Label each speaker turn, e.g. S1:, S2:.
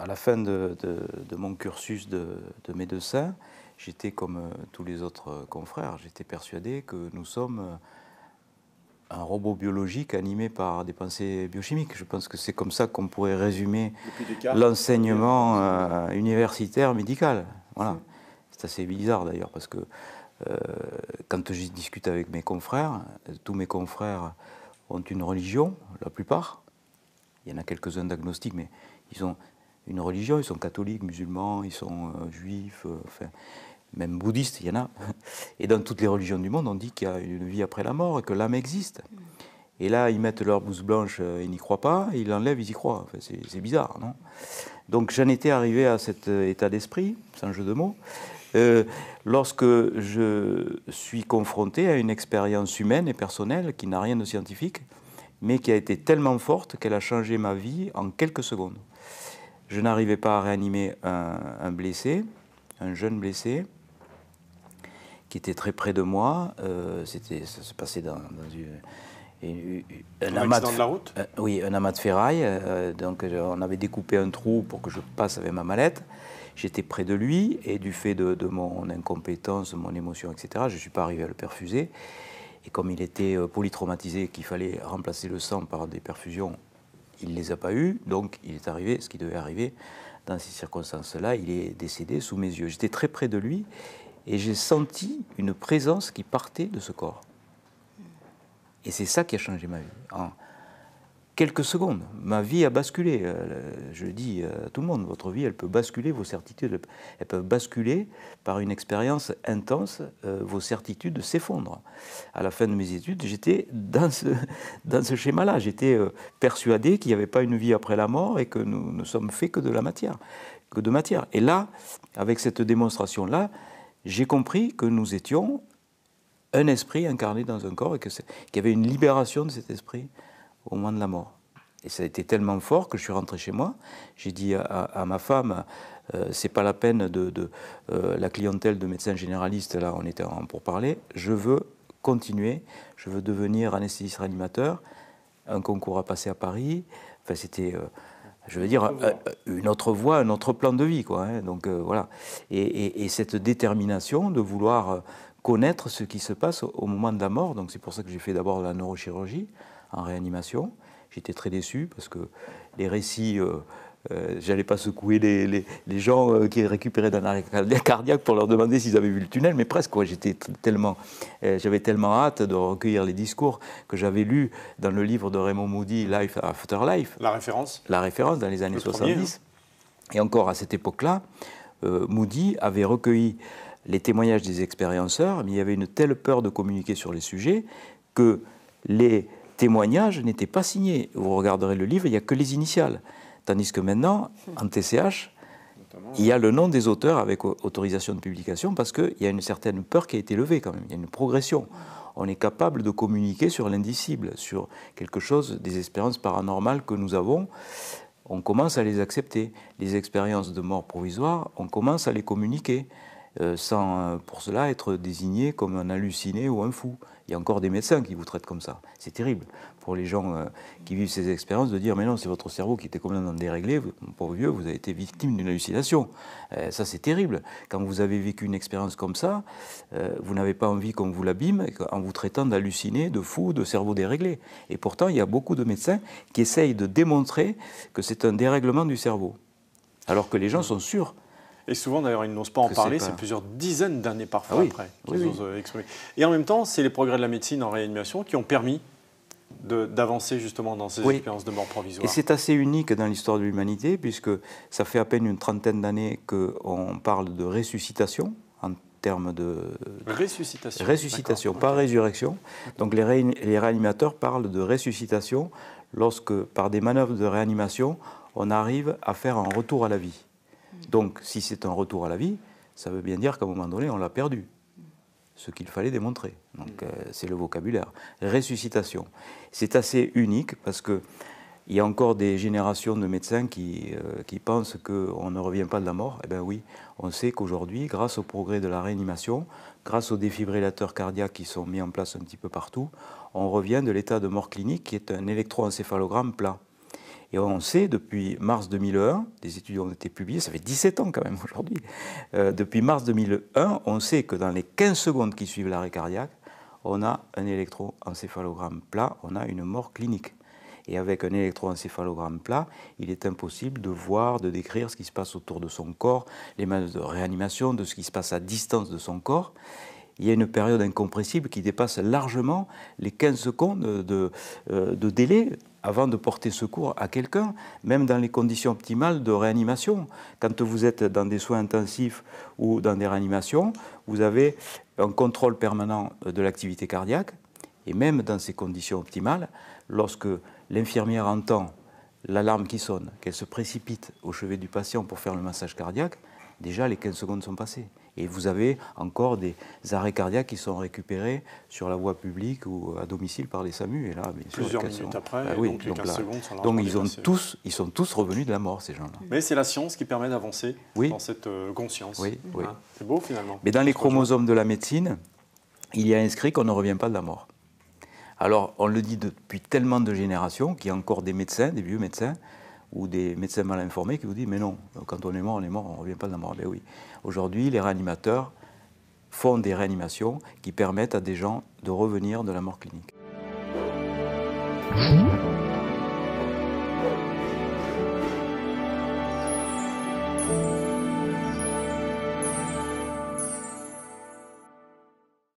S1: à la fin de, mon cursus de, médecin, j'étais comme euh, tous les autres confrères, j'étais persuadé que nous sommes euh, un robot biologique animé par des pensées biochimiques. Je pense que c'est comme ça qu'on pourrait résumer l'enseignement euh, universitaire médical. Voilà. C'est assez bizarre d'ailleurs parce que quand je discute avec mes confrères, tous mes confrères ont une religion, la plupart. Il y en a quelques-uns d'agnostiques, mais ils ont une religion, ils sont catholiques, musulmans, ils sont euh, juifs, euh, même bouddhistes, il y en a. Et dans toutes les religions du monde, on dit qu'il y a une vie après la mort que l'âme existe. Et là, ils mettent leur blouse blanche, euh, ils n'y croient pas, ils l'enlèvent, ils y croient. C'est bizarre, non? Donc j'en étais arrivé à cet état d'esprit, sans jeu de mots, lorsque je suis confronté à une expérience humaine et personnelle qui n'a rien de scientifique, mais qui a été tellement forte qu'elle a changé ma vie en quelques secondes. Je n'arrivais pas à réanimer un, blessé, un jeune blessé, qui était très près de moi. Euh, c'était, ça se passait dans, une,
S2: un, amas de, la route
S1: euh, Oui, un amas de ferraille. Euh, donc on avait découpé un trou pour que je passe avec ma mallette. J'étais près de lui et du fait de, de mon incompétence, mon émotion, etc., je ne suis pas arrivé à le perfuser. Et comme il était polytraumatisé, qu'il fallait remplacer le sang par des perfusions il ne les a pas eus, donc il est arrivé ce qui devait arriver dans ces circonstances-là. Il est décédé sous mes yeux. J'étais très près de lui et j'ai senti une présence qui partait de ce corps. Et c'est ça qui a changé ma vie quelques secondes. Ma vie a basculé. Euh, je dis à tout le monde, votre vie, elle peut basculer, vos certitudes, elles peuvent basculer par une expérience intense, euh, vos certitudes s'effondrent. À la fin de mes études, j'étais dans ce, schéma-là. J'étais euh, persuadé qu'il n'y avait pas une vie après la mort et que nous ne sommes faits que de la matière, que de matière. Et là, avec cette démonstration-là, j'ai compris que nous étions un esprit incarné dans un corps et qu'il y avait une libération de cet esprit au moment de la mort. Et ça a été tellement fort que je suis rentré chez moi. J'ai dit à, ma femme, euh, c'est pas la peine de, euh, la clientèle de médecins généralistes, là on était en pour parler, je veux continuer, je veux devenir anesthésiste réanimateur, un concours à passer à Paris, enfin c'était, euh, je veux dire, une autre voie, un autre plan de vie, quoi. Hein. donc voilà. Et, et, cette détermination de vouloir connaître ce qui se passe au moment de la mort, donc c'est pour ça que j'ai fait d'abord la neurochirurgie, en réanimation. J'étais très déçu parce que les récits, euh, euh j'allais pas secouer les, les, gens euh, qui récupéraient d'un arrêt cardiaque pour leur demander s'ils avaient vu le tunnel, mais presque. J'étais tellement, euh, j'avais tellement hâte de recueillir les discours que j'avais lus dans le livre de Raymond Moody, Life After Life.
S2: La référence
S1: La référence dans les années 70. Et encore à cette époque-là, Moody avait recueilli les témoignages des expérienceurs, mais il y avait une telle peur de communiquer sur les sujets que les témoignages n'étaient pas signés. Vous regarderez le livre, il n'y a que les initiales. Tandis que maintenant, en TCH, il y a le nom des auteurs avec autorisation de publication parce qu'il y a une certaine peur qui a été levée quand même. Il y a une progression. On est capable de communiquer sur l'indicible, sur quelque chose, des expériences paranormales que nous avons. On commence à les accepter. Les expériences de mort provisoire, on commence à les communiquer. Euh, sans euh, pour cela être désigné comme un halluciné ou un fou. Il y a encore des médecins qui vous traitent comme ça. C'est terrible pour les gens euh, qui vivent ces expériences de dire mais non, c'est votre cerveau qui était complètement déréglé, mon pauvre vieux, vous avez été victime d'une hallucination. ça, c'est terrible. Quand vous avez vécu une expérience comme ça, vous n'avez pas envie qu'on vous l'abîme en vous traitant d'halluciné, de fou, de cerveau déréglé. Et pourtant, il y a beaucoup de médecins qui essayent de démontrer que c'est un dérèglement du cerveau. Alors que les gens sont sûrs
S2: et souvent, d'ailleurs, ils n'osent pas en parler. C'est plusieurs dizaines d'années parfois ah après qu'ils osent euh, exprimer. Et en même temps, c'est les progrès de la médecine en réanimation qui ont permis d'avancer justement dans ces expériences de mort provisoire.
S1: Et c'est assez unique dans l'histoire de l'humanité, puisque ça fait à peine une trentaine d'années qu'on parle de ressuscitation en termes de...
S2: Ressuscitation.
S1: Ressuscitation, pas résurrection. Donc les, les réanimateurs parlent de ressuscitation lorsque, par des manœuvres de réanimation, on arrive à faire un retour à la vie. Donc, si c'est un retour à la vie, ça veut bien dire qu'à un moment donné, on l'a perdu. Ce qu'il fallait démontrer. Donc, euh, c'est le vocabulaire. Ressuscitation. C'est assez unique parce que il y a encore des générations de médecins qui, euh, qui pensent qu'on ne revient pas de la mort. Eh bien oui, on sait qu'aujourd'hui, grâce au progrès de la réanimation, grâce aux défibrillateurs cardiaques qui sont mis en place un petit peu partout, on revient de l'état de mort clinique qui est un électroencéphalogramme plat. Et on sait depuis mars 2001, des études ont été publiées, ça fait 17 ans quand même aujourd'hui, euh, depuis mars 2001, on sait que dans les 15 secondes qui suivent l'arrêt cardiaque, on a un électroencéphalogramme plat, on a une mort clinique. Et avec un électroencéphalogramme plat, il est impossible de voir, de décrire ce qui se passe autour de son corps, les manœuvres de réanimation, de ce qui se passe à distance de son corps. Il y a une période incompressible qui dépasse largement les 15 secondes de, euh, de délai avant de porter secours à quelqu'un, même dans les conditions optimales de réanimation. Quand vous êtes dans des soins intensifs ou dans des réanimations, vous avez un contrôle permanent de l'activité cardiaque, et même dans ces conditions optimales, lorsque l'infirmière entend l'alarme qui sonne, qu'elle se précipite au chevet du patient pour faire le massage cardiaque, déjà les 15 secondes sont passées. Et vous avez encore des arrêts cardiaques qui sont récupérés sur la voie publique ou à domicile par les SAMU.
S2: Et là, Plusieurs minutes après,
S1: bah donc les 15 secondes sont Donc ils, ont tous, ils sont tous revenus de la mort, ces gens-là.
S2: Mais c'est la science qui permet d'avancer dans cette euh, conscience.
S1: Oui, oui.
S2: Hein, c'est beau finalement.
S1: Mais dans les chromosomes de la médecine, il y a inscrit qu'on ne revient pas de la mort. Alors, on le dit depuis tellement de générations qu'il y a encore des médecins, des vieux médecins, ou des médecins mal informés qui vous disent Mais non, quand on est mort, on est mort, on ne revient pas de la mort. Mais ben oui, aujourd'hui, les réanimateurs font des réanimations qui permettent à des gens de revenir de la mort clinique.